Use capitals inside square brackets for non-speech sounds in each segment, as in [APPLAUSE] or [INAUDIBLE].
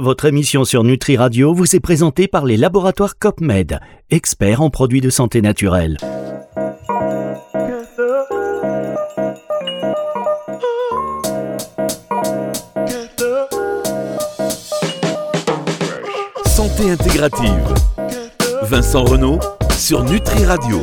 Votre émission sur Nutri Radio vous est présentée par les laboratoires COPMED, experts en produits de santé naturelle. Santé intégrative. Vincent Renault sur Nutri Radio.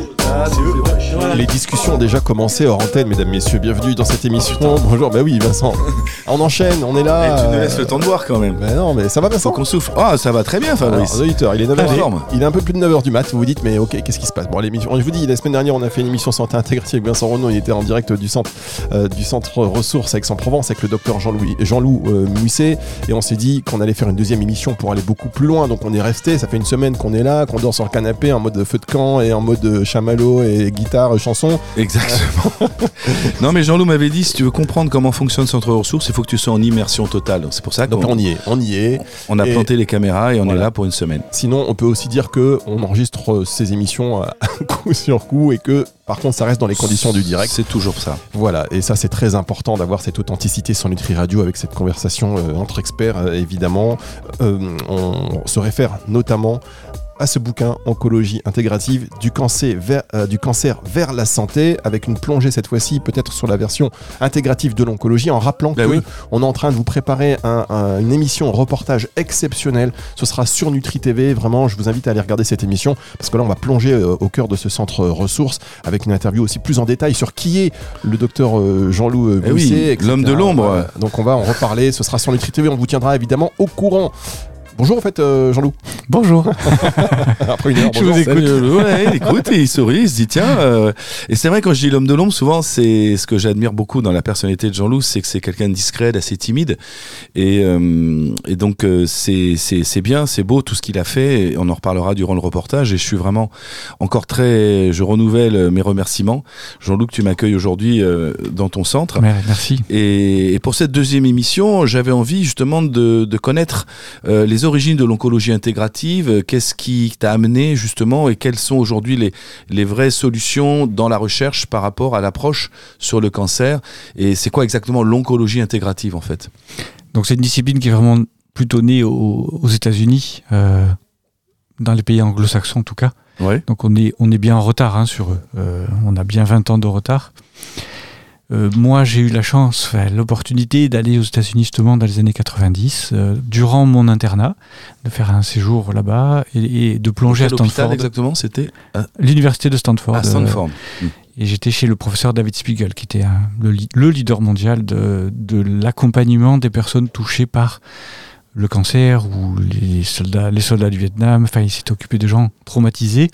Les discussions ont déjà commencé hors antenne, mesdames, messieurs. Bienvenue dans cette émission. Bonjour, bah oui, Vincent. [LAUGHS] On enchaîne, on est là. Mais tu nous euh, laisses le temps de boire quand même. bah non, mais ça va, Vincent Faut qu'on souffle. Ah, ça va très bien, Alors, Fabrice. auditeur, il est 9h, En forme. il est un peu plus de 9h du mat. Vous vous dites, mais ok, qu'est-ce qui se passe? Bon, l'émission, je vous dis, la semaine dernière, on a fait une émission santé intégrative avec Vincent Renaud. Il était en direct du centre, euh, du centre ressources Aix-en-Provence avec le docteur Jean-Louis, Jean-Loup euh. Et on s'est dit qu'on allait faire une deuxième émission pour aller beaucoup plus loin. Donc on est resté. Ça fait une semaine qu'on est là, qu'on dort sur le canapé en mode feu de camp et en mode chamallow et guitare, euh, chanson. Exactement. [LAUGHS] non, mais Jean-Loup m'avait dit si tu veux comprendre comment fonctionne Centre Ressources, il faut que tu sois en immersion totale. Donc, C'est pour ça Donc qu'on on y est, on y est. on a Et- planté les caméras et on Voilà. est là pour une semaine. Sinon, on peut aussi dire que on enregistre euh, ces émissions [LAUGHS] à coup sur coup et que, par contre, ça reste dans les conditions du direct. C'est toujours ça. Voilà, et ça c'est très important d'avoir cette authenticité sur Nutri Radio avec cette conversation euh, entre experts, euh, évidemment. Euh, on se réfère notamment à ce bouquin Oncologie intégrative du cancer vers, euh, du cancer vers la santé, avec une plongée cette fois-ci peut-être sur la version intégrative de l'oncologie, en rappelant Bah que oui. on est en train de vous préparer un- un- une émission reportage exceptionnelle. Ce sera sur Nutri TV. Vraiment, je vous invite à aller regarder cette émission parce que là, on va plonger euh, au cœur de ce centre euh, ressources avec une interview aussi plus en détail sur qui est le docteur Jean-Loup Eh oui, Bousset, l'homme de l'ombre. Donc, on va en reparler. Ce sera sur Nutri TV. On vous tiendra évidemment au courant. Bonjour en fait euh, Jean-Loup. Bonjour. [LAUGHS] Après une heure, Je bonjour. vous écoute. Salut. Ouais, il écoute et il sourit, il se dit tiens. euh, Et c'est vrai, quand je dis l'homme de l'ombre, souvent, c'est ce que j'admire beaucoup dans la personnalité de Jean-Loup, c'est que c'est quelqu'un de discret, d'assez timide. Et, euh, et donc, c'est bien, c'est beau tout ce qu'il a fait. Et on en reparlera durant le reportage. Et je suis vraiment encore très. Je renouvelle mes remerciements. Jean-Loup, que tu m'accueilles aujourd'hui dans ton centre. Merci. Et, et pour cette deuxième émission, j'avais envie justement de, de connaître les origines de l'oncologie intégrative, euh, qu'est-ce qui t'a amené justement et quelles sont aujourd'hui les, les vraies solutions dans la recherche par rapport à l'approche sur le cancer et c'est quoi exactement l'oncologie intégrative en fait? Donc c'est une discipline qui est vraiment plutôt née au- aux États-Unis, euh, dans les pays anglo-saxons en tout cas. Ouais. Donc on est, on est bien en retard hein, sur eux. Euh, on a bien 20 ans de retard. Euh, moi, j'ai eu la chance, enfin, l'opportunité d'aller aux États-Unis justement dans les années 90, euh, durant mon internat, de faire un séjour là-bas et, et de plonger à Stanford, exactement C'était à, l'université de Stanford. à euh, Stanford. Et j'étais chez le professeur David Spiegel, qui était un- le, leader mondial de, de l'accompagnement des personnes touchées par le cancer ou les soldats, les soldats du Vietnam. Enfin, il s'était occupé de gens traumatisés.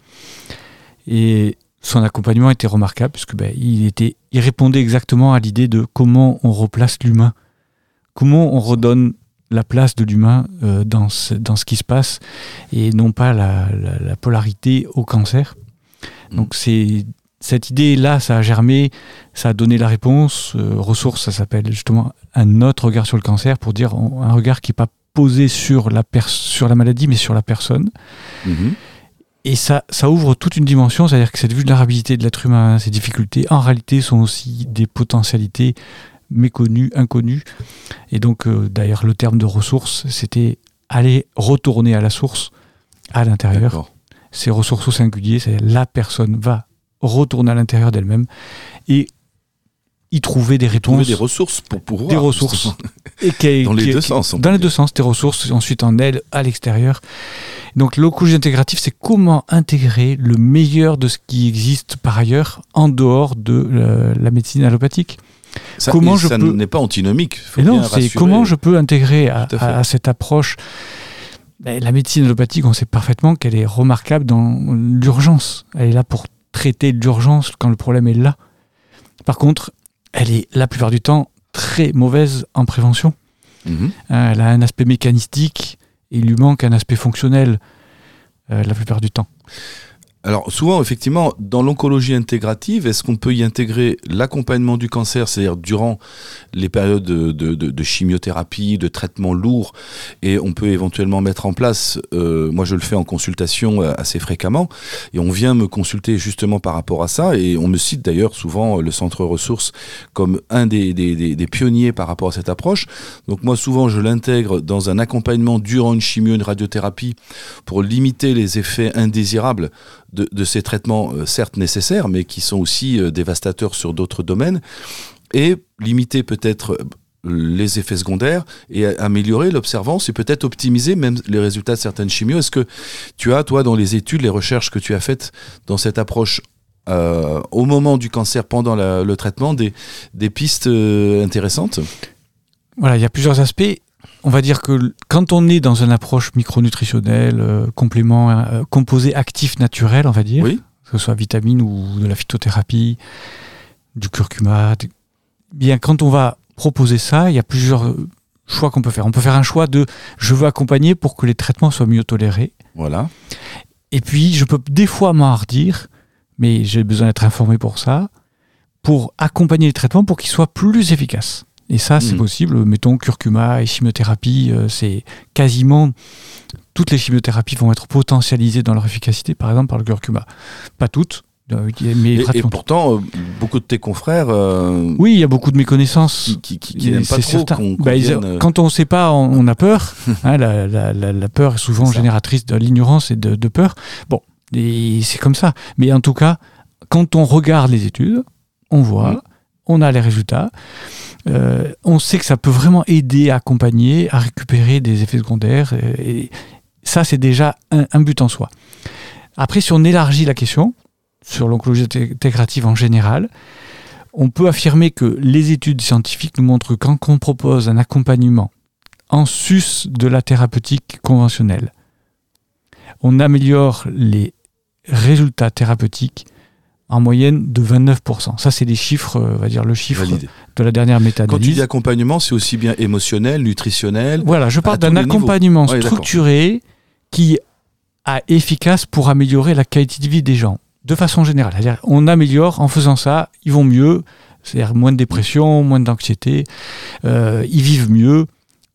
Et son accompagnement était remarquable, puisque ben, il, était, il répondait exactement à l'idée de comment on replace l'humain, comment on redonne la place de l'humain euh, dans, ce, dans ce qui se passe, et non pas la, la- la polarité au cancer. Donc c'est cette idée-là, ça a germé, ça a donné la réponse. Euh, ressource, ça s'appelle justement un autre regard sur le cancer pour dire un regard qui n'est pas posé sur la, sur la maladie, mais sur la personne. Mhm. Et ça, ça ouvre toute une dimension, c'est-à-dire que cette vulnérabilité de l'être humain, ces difficultés, en réalité, sont aussi des potentialités méconnues, inconnues. Et donc, euh, d'ailleurs, le terme de ressources, c'était aller retourner à la source, à l'intérieur. Ces ressources au singulier, c'est la personne va retourner à l'intérieur d'elle-même. Et y trouver des réponses, Trouver des ressources pour pouvoir des ressources, et qui- [LAUGHS] dans les qui- deux qui- sens. dans les dire. deux sens, des ressources ensuite en elle, à l'extérieur. Donc l'oncologie intégrative, c'est comment intégrer le meilleur de ce qui existe par ailleurs en dehors de euh, la médecine allopathique. Ça, comment je ça peux- n'est pas antinomique. faut non, c'est comment je peux intégrer à, à cette approche. La médecine allopathique, on sait parfaitement qu'elle est remarquable dans l'urgence. Elle est là pour traiter l'urgence quand le problème est là. Par contre, elle est la plupart du temps très mauvaise en prévention. Mhm. Hein, elle a un aspect mécanistique et il lui manque un aspect fonctionnel euh, la plupart du temps. Alors souvent, effectivement, dans l'oncologie intégrative, est-ce qu'on peut y intégrer l'accompagnement du cancer, c'est-à-dire durant les périodes de, chimiothérapie, de traitement lourd, et on peut éventuellement mettre en place, euh, moi je le fais en consultation euh, assez fréquemment, et on vient me consulter justement par rapport à ça, et on me cite d'ailleurs souvent le centre ressources comme un des, des pionniers par rapport à cette approche. Donc moi souvent je l'intègre dans un accompagnement durant une chimio, une radiothérapie, pour limiter les effets indésirables de, ces traitements, euh, certes nécessaires, mais qui sont aussi euh, dévastateurs sur d'autres domaines, et limiter peut-être euh, les effets secondaires et améliorer l'observance et peut-être optimiser même les résultats de certaines chimios. Est-ce que tu as, toi, dans les études, les recherches que tu as faites dans cette approche au moment du cancer, pendant le traitement, des, des pistes intéressantes? Voilà, il y a plusieurs aspects on va dire que quand on est dans une approche micronutritionnelle, euh, complément, euh, composé actif naturel, on va dire, Oui. que ce soit vitamine ou de la phytothérapie, du curcuma, bien quand on va proposer ça, il y a plusieurs euh, choix qu'on peut faire. On peut faire un choix de je veux accompagner pour que les traitements soient mieux tolérés. Voilà. Et puis, je peux des fois m'enhardir, mais j'ai besoin d'être informé pour ça, pour accompagner les traitements pour qu'ils soient plus efficaces. Et ça, c'est Mhm. possible. Mettons curcuma et chimiothérapie, euh, c'est quasiment toutes les chimiothérapies vont être potentialisées dans leur efficacité, par exemple par le curcuma. Pas toutes, euh, mais Et, pourtant, euh, beaucoup de tes confrères euh, oui, il y a beaucoup de méconnaissances. qui, qui, qui, qui n'aiment pas trop Bah, vienne, Quand on ne sait pas, on, on a peur. [LAUGHS] Hein, la, la- la- la peur est souvent génératrice de l'ignorance et de, de peur. Bon, et c'est comme ça. Mais en tout cas, quand on regarde les études, on voit, Mhm. on a les résultats. Euh, on sait que ça peut vraiment aider à accompagner, à récupérer des effets secondaires. Et, et ça, c'est déjà un, un but en soi. Après, si on élargit la question sur l'oncologie inté- intégrative en général, on peut affirmer que les études scientifiques nous montrent que quand on propose un accompagnement en sus de la thérapeutique conventionnelle, on améliore les résultats thérapeutiques en moyenne de 29%. Ça, c'est des chiffres, euh, on va dire le chiffre validé. de la dernière Quand tu dis accompagnement, c'est aussi bien émotionnel, nutritionnel. Voilà, je parle d'un accompagnement Ouais, structuré qui est efficace pour améliorer la qualité de vie des gens, de façon générale. C'est-à-dire, on améliore en faisant ça, ils vont mieux, c'est-à-dire moins de dépression, moins d'anxiété, euh, ils vivent mieux.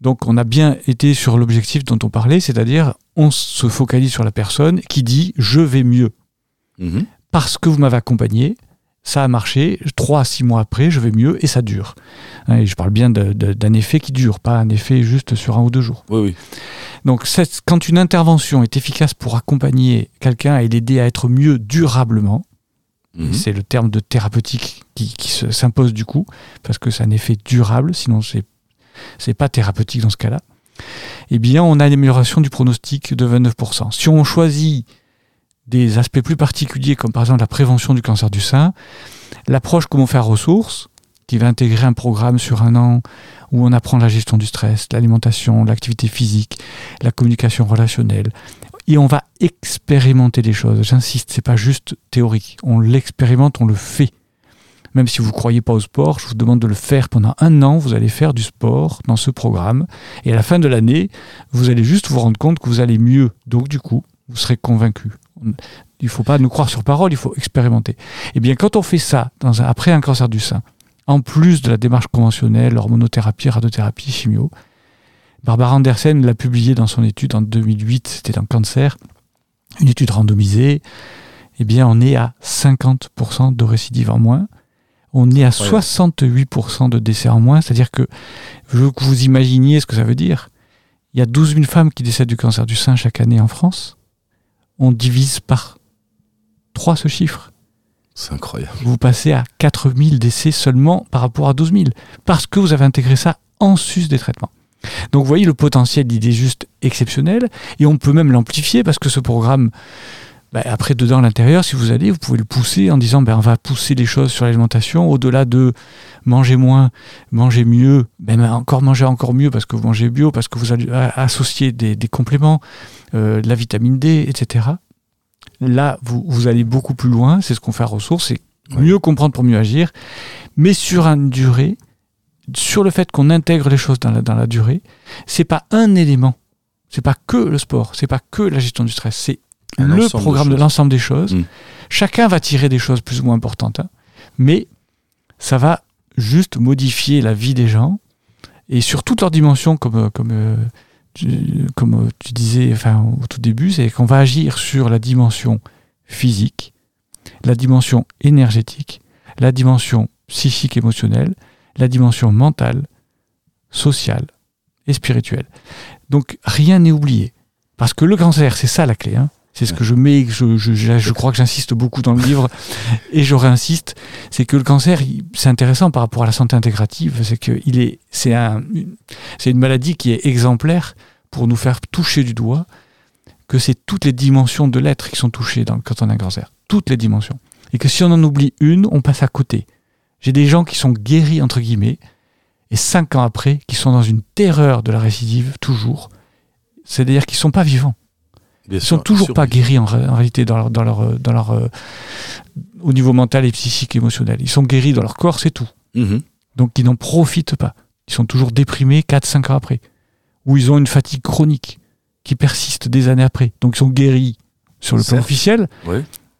Donc, on a bien été sur l'objectif dont on parlait, c'est-à-dire, on se focalise sur la personne qui dit je vais mieux Mhm. Parce que vous m'avez accompagné, ça a marché, trois à six mois après, je vais mieux et ça dure. Hein, Et je parle bien d'un effet qui dure, pas un effet juste sur un ou deux jours. Oui, oui. Donc quand une intervention est efficace pour accompagner quelqu'un et l'aider à être mieux durablement, Mhm. c'est le terme de thérapeutique qui, qui se- s'impose du coup, parce que c'est un effet durable, sinon c'est pas thérapeutique dans ce cas-là, eh bien on a une amélioration du pronostic de 29%. Si on choisit des aspects plus particuliers, comme par exemple la prévention du cancer du sein, l'approche comment faire ressources, qui va intégrer un programme sur un an où on apprend la gestion du stress, l'alimentation, l'activité physique, la communication relationnelle, et on va expérimenter les choses. J'insiste, c'est pas juste théorique. On l'expérimente, on le fait. Même si vous ne croyez pas au sport, je vous demande de le faire pendant un an. Vous allez faire du sport dans ce programme. Et à la fin de l'année, vous allez juste vous rendre compte que vous allez mieux. Donc, du coup, vous serez convaincu. Il ne faut pas nous croire sur parole, il faut expérimenter. Et bien, quand on fait ça dans un- après un cancer du sein, en plus de la démarche conventionnelle, hormonothérapie, radiothérapie, chimio, Barbara Andersen l'a publié dans son étude en 2008, c'était dans Cancer, une étude randomisée, eh bien on est à 50% de récidive en moins, on est à Incroyable. 68% de décès en moins, c'est-à-dire que je veux que vous imaginiez ce que ça veut dire. Il y a 12 000 femmes qui décèdent du cancer du sein chaque année en France. On divise par 3 ce chiffre C'est incroyable. vous passez à 4000 décès seulement par rapport à 12 000, parce que vous avez intégré ça en sus des traitements. Donc vous voyez, le potentiel, est juste exceptionnel, et on peut même l'amplifier, parce que ce programme, bah, après, dedans, à l'intérieur, si vous allez, vous pouvez le pousser en disant, ben, on va pousser les choses sur l'alimentation, au-delà de manger moins, manger mieux, même encore manger encore mieux, parce que vous mangez bio, parce que vous allez a- associer des, des compléments, euh, de la vitamine D, etc. Là, vous, vous allez beaucoup plus loin, c'est ce qu'on fait à ressources, c'est Ouais. mieux comprendre pour mieux agir, mais sur une durée, sur le fait qu'on intègre les choses dans la, dans la durée, c'est pas un élément, c'est pas que le sport, c'est pas que la gestion du stress, c'est le de programme de, l'ensemble des choses. Mm. Chacun va tirer des choses plus ou moins importantes, hein. mais ça va juste modifier la vie des gens et sur toutes leurs dimensions, comme, euh, comme, euh, comme euh, tu disais enfin, au tout début, c'est qu'on va agir sur la dimension physique, la dimension énergétique, la dimension psychique émotionnelle, la dimension mentale, sociale et spirituelle. Donc rien n'est oublié. Parce que le cancer, c'est ça la clé. hein. C'est ce que je mets, je, je, je, je crois que j'insiste beaucoup dans le livre, [LAUGHS] et je réinsiste, c'est que le cancer, c'est intéressant par rapport à la santé intégrative, c'est que il est, c'est un, une- maladie qui est exemplaire pour nous faire toucher du doigt que c'est toutes les dimensions de l'être qui sont touchées dans, quand on a un cancer, toutes les dimensions, et que si on en oublie une, on passe à côté. J'ai des gens qui sont guéris entre guillemets, et cinq ans après, qui sont dans une terreur de la récidive toujours, c'est-à-dire qu'ils sont pas vivants. Bien Ils sont sûr, toujours pas guéris en, ré- en réalité dans leur, dans leur, euh, dans leur, euh, au niveau mental et psychique et émotionnel. Ils sont guéris dans leur corps, c'est tout. Mhm. Donc ils n'en profitent pas. Ils sont toujours déprimés 4-5 ans après. Ou ils ont une fatigue chronique qui persiste des années après. Donc ils sont guéris sur le plan officiel.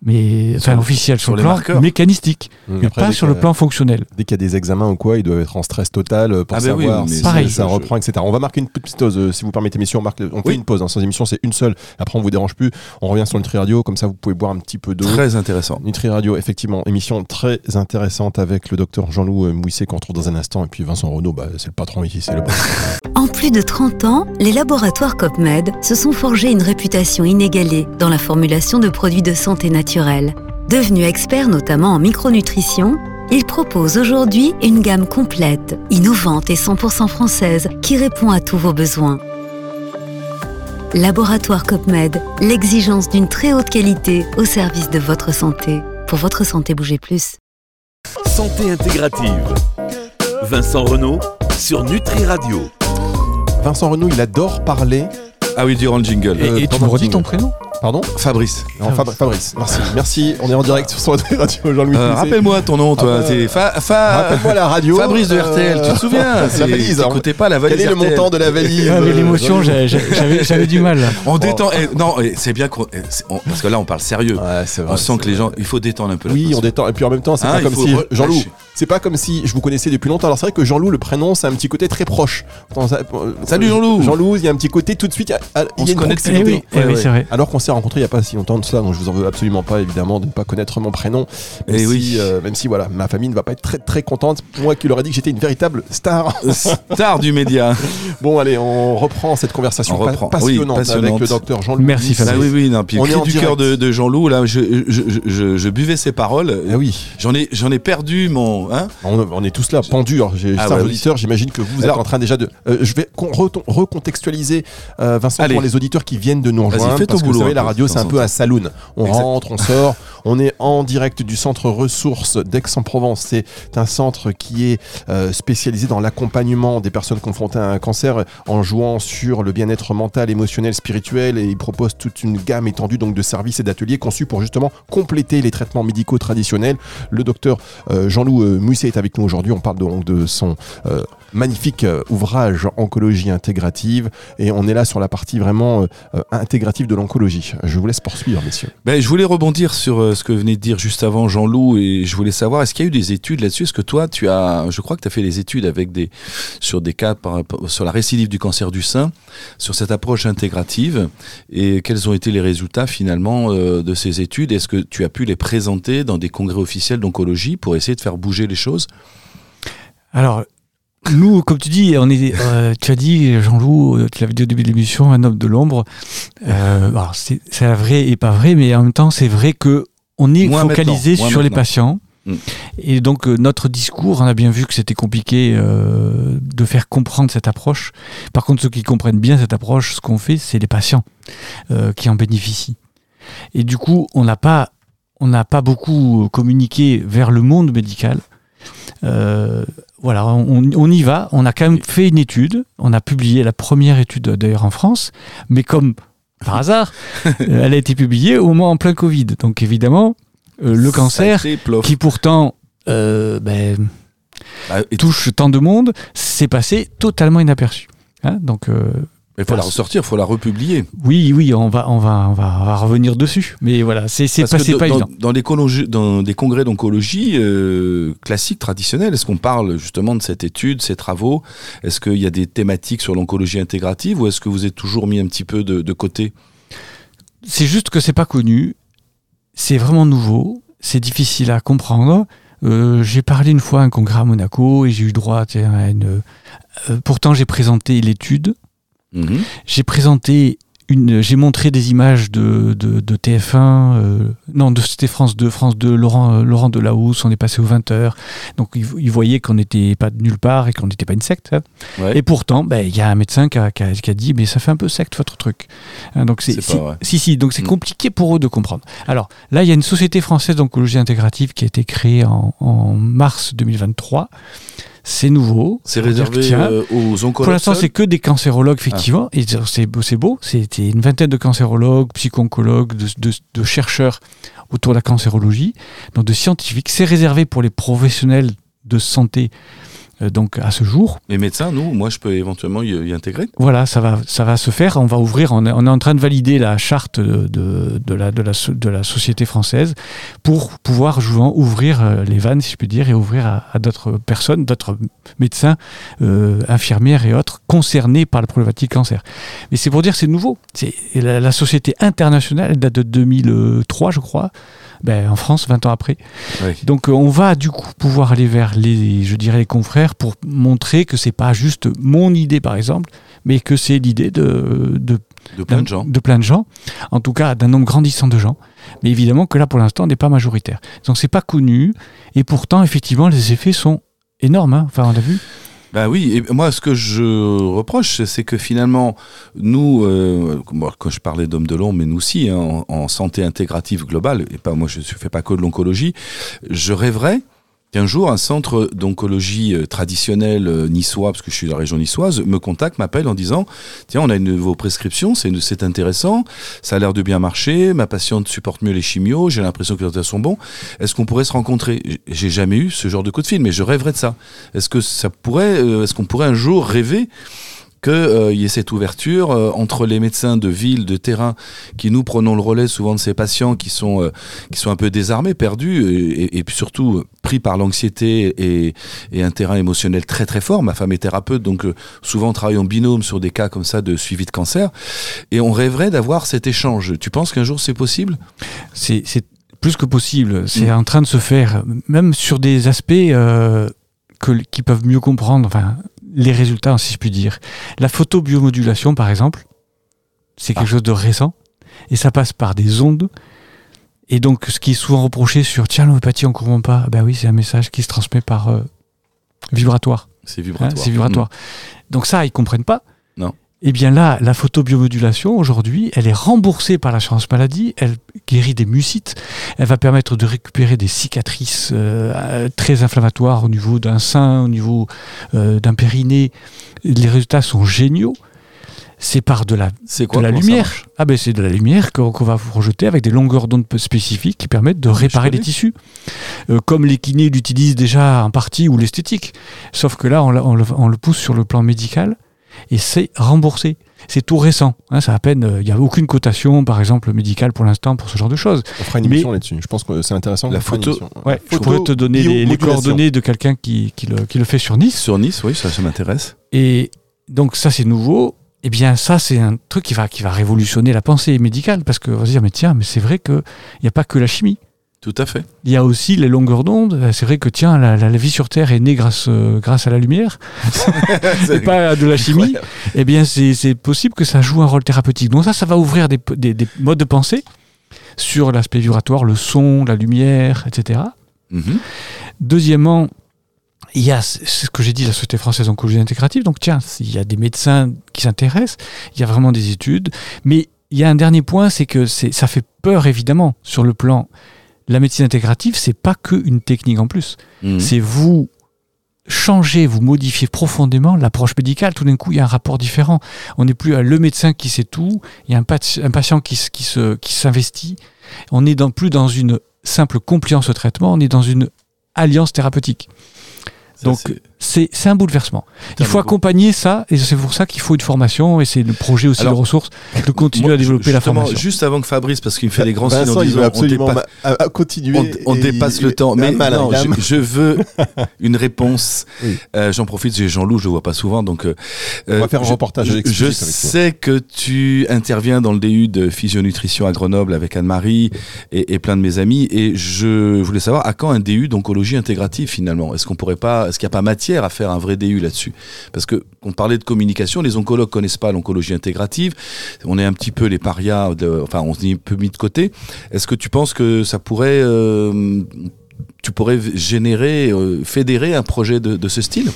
Mais enfin Sur- officiel sur, sur le plan marqueurs. mécanistique, Mmh. mais Après, pas sur le plan fonctionnel. Dès qu'il y a des examens ou quoi, ils doivent être en stress total pour Ah ben oui, savoir si Pareil. ça je- reprend, etc. On va marquer une petite pause, euh, si vous permettez, messieurs. On, marque, on fait une pause. hein, sans émission, c'est une seule. Après, on vous dérange plus. On revient sur Nutri Radio. Comme ça, vous pouvez boire un petit peu d'eau. Très intéressant. Nutri Radio, effectivement, émission très intéressante avec le docteur Jean-Loup euh, Mouisset qu'on retrouve dans un instant. Et puis Vincent Renaud, bah, c'est le patron ici, c'est le boss. En plus de 30 ans, les laboratoires COPMED se sont forgés une réputation inégalée dans la formulation de produits de santé naturelle. Devenus experts notamment en micronutrition, ils proposent aujourd'hui une gamme complète, innovante et 100% française qui répond à tous vos besoins. Laboratoire COPMED, l'exigence d'une très haute qualité au service de votre santé. Pour votre santé, bougez plus. Santé intégrative. Vincent Renault sur Nutri Radio. Vincent Renaud, il adore parler. Ah oui, durant le jingle. Euh, Et, et tu me redis ton prénom? Pardon Fabrice. Non, Fab- Fabrice, merci. Merci, on est en direct sur son radio Jean-Louis Euh. Rappelle-moi ton nom, toi. Ah c'est Fa- Fa- Rappelle-moi la radio. Fabrice de euh, RTL, tu te souviens [LAUGHS] La valise. hein. T'écoutais pas la valise Quel est le montant de la valise Ah, mais euh, l'émotion, j'avais j'avais du mal. là. On détend. eh, non, eh, c'est bien qu'on. eh, c'est- on- parce que là, on parle sérieux. Ouais, c'est vrai. on sent que les gens. Il faut détendre un peu. Oui, on détend. Et puis en même temps, c'est Hein, pas comme si. Jean-Loup. C'est pas comme si je vous connaissais depuis longtemps. Alors c'est vrai que Jean-Loup, le prénom, c'est un petit côté très proche. Dans- euh, Salut, Jean-Loup. Jean-Loup, il y a un petit côté tout de suite. Il y a une connaît proximité. Eh eh. Alors qu'on s'est rencontrés il y a pas si longtemps de cela, donc je vous en veux absolument pas évidemment de ne pas connaître mon prénom. Même Eh si, oui. euh, même si voilà, ma famille ne va pas être très très contente. Moi qui leur ai dit que j'étais une véritable star. Star du média. [LAUGHS] bon allez, on reprend cette conversation On pa- reprend. passionnante, Oui, passionnante. avec le docteur Jean-Loup. Merci, Mouisset. Ah Fabrice. oui, oui, non. Puis On est en du cœur de, de Jean-Loup, là, je, je, je, je- je buvais ses paroles. Ah oui, J'en ai, j'en ai perdu mon. Hein on, on est tous là, pendus. Alors, J'ai Ah ouais, oui. auditeurs, j'imagine que vous, vous êtes en train déjà de. euh, je vais recontextualiser euh, Vincent Allez. pour les auditeurs qui viennent de nous Vas-y, rejoindre. fais ton boulot la radio, c'est un peu un saloon. On Exact. rentre, on sort. On est en direct du centre ressources d'Aix-en-Provence. C'est un centre qui est euh, spécialisé dans l'accompagnement des personnes confrontées à un cancer en jouant sur le bien-être mental, émotionnel, spirituel. Et il propose toute une gamme étendue donc de services et d'ateliers conçus pour justement compléter les traitements médicaux traditionnels. Le docteur euh, Jean-Loup euh, Mousset est avec nous aujourd'hui. On parle donc de son euh, magnifique ouvrage Oncologie intégrative. Et on est là sur la partie vraiment intégrative de l'oncologie. Je vous laisse poursuivre, messieurs. Ben, je voulais rebondir sur euh, ce que venait de dire juste avant Jean-Loup et je voulais savoir est-ce qu'il y a eu des études là-dessus? Est-ce que toi, tu as, je crois que tu as fait des études avec des sur des cas par sur la récidive du cancer du sein, sur cette approche intégrative et quels ont été les résultats finalement euh, de ces études? Est-ce que tu as pu les présenter dans des congrès officiels d'oncologie pour essayer de faire bouger les choses? Alors, nous, comme tu dis, on est, euh, tu as dit, Jean-Loup, euh, tu l'avais dit au début de l'émission, un homme de l'ombre. Euh, alors, c'est vrai et pas vrai, mais en même temps, c'est vrai que on est Moins focalisé maintenant, sur les patients. Mm. Et donc, euh, notre discours, on a bien vu que c'était compliqué euh, de faire comprendre cette approche. Par contre, ceux qui comprennent bien cette approche, ce qu'on fait, c'est les patients euh, qui en bénéficient. Et du coup, on n'a pas, on n'a pas beaucoup communiqué vers le monde médical. Euh, voilà, on, on y va. On a quand même fait une étude. On a publié la première étude d'ailleurs en France, mais comme par [LAUGHS] hasard, elle a été publiée au moment en plein Covid. Donc évidemment, euh, le cancer, qui pourtant euh, ben, Ah, et- touche tant de monde, c'est passé totalement inaperçu. Hein, donc, euh, Il faut la ressortir, il faut la republier. Oui, oui, on va, on va, on va, on va revenir dessus. Mais voilà, c'est pas, que pas dans, évident. dans, des congrès d'oncologie euh, classiques, traditionnels, est-ce qu'on parle justement de cette étude, ces travaux? Est-ce qu'il y a des thématiques sur l'oncologie intégrative ou est-ce que vous êtes toujours mis un petit peu de, de côté? C'est juste que c'est pas connu. C'est vraiment nouveau. C'est difficile à comprendre. Euh, j'ai parlé une fois à un congrès à Monaco et j'ai eu droit à une. euh, pourtant, j'ai présenté l'étude. Mhm. J'ai présenté une, j'ai montré des images de, de, de TF1, euh, non, de c'était France 2, France 2, Laurent, euh, Laurent Delahousse, on est passé aux 20h. Donc ils, ils voyaient qu'on n'était pas de nulle part et qu'on n'était pas une secte. hein. Ouais. Et pourtant, ben, il y a un médecin qui a, qui a- qui a dit, mais ça fait un peu secte votre truc. Hein, donc c'est, si, si, si, donc c'est Mm. compliqué pour eux de comprendre. Alors là, il y a une société française d'oncologie intégrative qui a été créée en, en mars 2023. C'est nouveau. C'est que, réservé tiens, euh, aux oncologues pour l'instant, c'est que des cancérologues, effectivement. Et c'est beau, c'est beau. C'était une vingtaine de cancérologues, psycho-oncologues, de, de- de chercheurs autour de la cancérologie, donc de scientifiques. C'est réservé pour les professionnels de santé, donc à ce jour. Les médecins, nous, moi, je peux éventuellement y, y intégrer. Voilà, ça va, ça va se faire. On va ouvrir. On est, en train de valider la charte de, la, de, la, de la société française pour pouvoir justement ouvrir euh, les vannes, si je puis dire, et ouvrir à, à d'autres personnes, d'autres médecins, euh, infirmières et autres concernés par la problématique cancer. Mais c'est pour dire que c'est nouveau. La, la société internationale, elle date de 2003, je crois. Ben, en France, 20 ans après. Donc euh, on va du coup pouvoir aller vers les, je dirais, les confrères pour montrer que c'est pas juste mon idée par exemple, mais que c'est l'idée de, de, De plein de gens. de plein de gens, en tout cas d'un nombre grandissant de gens. Mais évidemment que là pour l'instant on n'est pas majoritaire. Donc c'est pas connu et pourtant effectivement les effets sont énormes. hein. Enfin on a vu. Ben oui, et moi ce que je reproche, c'est que finalement, nous, euh, moi, quand je parlais d'hommes de l'ombre, mais nous aussi, hein, en, en santé intégrative globale, et pas moi je ne fais pas que de l'oncologie, je rêverais qu'un jour un centre d'oncologie euh, traditionnel euh, niçois, parce que je suis de la région niçoise, me contacte, m'appelle en disant Tiens, on a une, vos prescriptions, c'est c'est intéressant, ça a l'air de bien marcher, ma patiente supporte mieux les chimios, j'ai l'impression que les résultats sont bons. Est-ce qu'on pourrait se rencontrer? J'ai jamais eu ce genre de coup de fil, mais je rêverais de ça. Est-ce que ça pourrait, euh, est-ce qu'on pourrait un jour rêver qu'il y ait cette ouverture euh, entre les médecins de ville, de terrain, qui nous prenons le relais souvent de ces patients qui sont, euh, qui sont un peu désarmés, perdus, et, puis surtout euh, pris par l'anxiété et, et un terrain émotionnel très très fort. Ma femme est thérapeute, donc euh, souvent on travaille en binôme sur des cas comme ça de suivi de cancer, et on rêverait d'avoir cet échange. Tu penses qu'un jour c'est possible? C'est plus que possible. C'est Mm. en train de se faire, même sur des aspects euh, que, qui peuvent mieux comprendre enfin, les résultats, si je puis dire. La photobiomodulation, par exemple, c'est quelque Ah. chose de récent. Et ça passe par des ondes. Et donc, ce qui est souvent reproché sur tiens, l'homéopathie, on ne comprend pas. Ben oui, c'est un message qui se transmet par euh, vibratoire. C'est Hein, vibratoire. c'est vibratoire. Donc ça, ils comprennent pas. Eh bien là, la photobiomodulation, aujourd'hui, elle est remboursée par l'assurance maladie, elle guérit des mucites, elle va permettre de récupérer des cicatrices euh, euh, très inflammatoires au niveau d'un sein, au niveau euh, d'un périnée. Les résultats sont géniaux. C'est par de la, de quoi la lumière. Ah ben c'est de la lumière qu'on va projeter avec des longueurs d'onde spécifiques qui permettent de réparer les tissus. Euh, comme les kinés l'utilisent déjà en partie ou l'esthétique. Sauf que là, on, l'a- on le, on le pousse sur le plan médical et c'est remboursé. C'est tout récent. hein, ça a à peine, euh, il n'y a aucune cotation, par exemple, médicale pour l'instant pour ce genre de choses. On fera une émission là-dessus. Je pense que c'est intéressant. La photo- émission. Ouais, je Photo, pourrais te donner les, coordonnées de quelqu'un qui, qui, le, qui le fait sur Nice. Sur Nice, oui, ça, ça m'intéresse. Et donc ça c'est nouveau. Eh bien ça c'est un truc qui va, qui va révolutionner la pensée médicale parce que on va se dire mais tiens mais c'est vrai qu'il n'y a pas que la chimie. Tout à fait. Il y a aussi les longueurs d'onde. Euh, C'est vrai que tiens la, la- la vie sur Terre est née grâce, euh, grâce à la lumière [LAUGHS] et pas à de la chimie. Eh bien c'est possible que ça joue un rôle thérapeutique. Donc ça ça va ouvrir des, des- des modes de pensée sur l'aspect vibratoire, le son, la lumière, etc. Mhm. Deuxièmement, il y a ce que j'ai dit, la Société française d'oncologie intégrative. Donc, tiens, il y a des médecins qui s'intéressent, il y a vraiment des études. Mais il y a un dernier point, c'est que ça fait peur, évidemment, sur le plan. La médecine intégrative, c'est pas que une technique en plus. Mhm. C'est vous changer, vous modifier profondément l'approche médicale. Tout d'un coup, il y a un rapport différent. On n'est plus à le médecin qui sait tout. Il y a un, pat- un patient qui, s- qui se, qui s'investit. On n'est dans, plus dans une simple compliance au traitement. On est dans une alliance thérapeutique. Ça, Donc, c'est- un bouleversement. Il faut accompagner ça, et c'est pour ça qu'il faut une formation, et c'est le projet aussi Alors, de ressources, de continuer Moi, à développer la formation. Juste avant que Fabrice, parce qu'il me fait des grands signes en disant on à- continuer. on, dépasse il- le temps. Mais mal, non, je, veux [LAUGHS] une réponse. Oui. Euh, J'en profite, j'ai Jean-Loup, je le vois pas souvent, donc. euh, On va euh, faire un je- reportage Je, exclusif je avec toi. sais que tu interviens dans le DU de physionutrition à Grenoble avec Anne-Marie et, et plein de mes amis, et je voulais savoir à quand un DU d'oncologie intégrative finalement? Est-ce qu'on pourrait pas, est-ce qu'il n'y a pas matière à faire un vrai DU là-dessus Parce que on parlait de communication, les oncologues connaissent pas l'oncologie intégrative. On est un petit peu les parias, enfin on dit un peu mis de côté. Est-ce que tu penses que ça pourrait euh, tu pourrais générer, euh, fédérer un projet de ce style?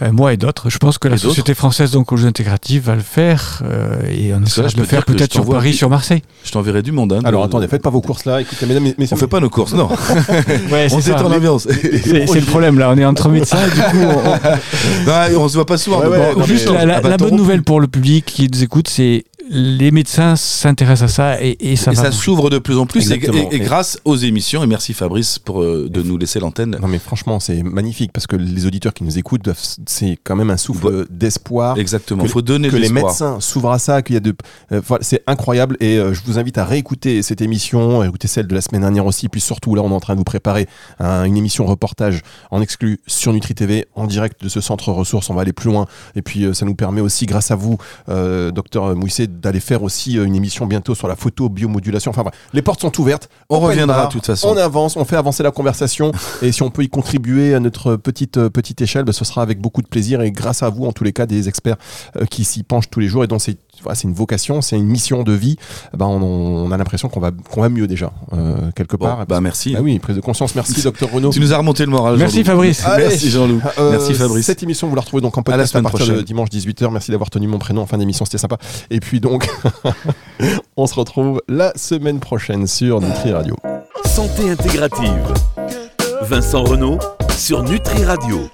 Enfin, moi et d'autres. Je pense que la Et Société française d'oncologie intégrative va le faire, euh, et on Parce là, essaiera je de le faire peut-être sur Paris, sur Marseille. Je t'enverrai du monde. hein, Alors de- attendez, faites pas vos courses là. Écoutez, mesdames, messieurs. On fait pas nos courses, non. [LAUGHS] Ouais, on détend l'ambiance. C'est c'est le problème là, on est entre médecins, du coup, on- Non, [LAUGHS] on se voit pas souvent. Ouais, donc ouais, bon, non, Juste mais- la, la- Ah bah, la bonne nouvelle pour le public qui nous écoute, c'est les médecins s'intéressent à ça et, et ça Et s'ouvre de plus en plus et, Exactement. et- et grâce aux émissions. Et merci Fabrice pour euh, de nous laisser l'antenne. Non mais franchement c'est magnifique parce que les auditeurs qui nous écoutent c'est quand même un souffle d'espoir Exactement. Il faut donner que les médecins s'ouvrent à ça qu'il y a de euh, voilà, c'est incroyable et euh, je vous invite à réécouter cette émission à écouter celle de la semaine dernière aussi puis surtout là on est en train de vous préparer un- une émission reportage en exclu sur Nutri TV en direct de ce centre ressources on va aller plus loin et puis euh, ça nous permet aussi grâce à vous euh, docteur Mouisset d'aller faire aussi euh, une émission bientôt sur la photo biomodulation. Enfin bref, les portes sont ouvertes. On reviendra de toute façon. on avance, on fait avancer la conversation. [LAUGHS] Et si on peut y contribuer à notre petite euh, petite échelle, bah, ce sera avec beaucoup de plaisir et grâce à vous en tous les cas des experts euh, qui s'y penchent tous les jours. Et dont c'est voilà, c'est une vocation, c'est une mission de vie. Bah, on, on a l'impression qu'on va qu'on va mieux déjà euh, quelque Bon, part. bah merci. Ah oui, prise de conscience. Merci [LAUGHS] docteur Renaud. Tu nous as remonté le moral. Merci. Fabrice. [LAUGHS] Allez. Merci Jean-Loup. Euh, Merci Fabrice. Cette émission, vous la retrouvez donc en À la podcast à, semaine partir de prochaine. dimanche 18h. Merci d'avoir tenu mon prénom en fin d'émission, c'était sympa. Et puis donc, [LAUGHS] on se retrouve la semaine prochaine sur Nutri Radio. Santé intégrative. Vincent Renault sur Nutri Radio.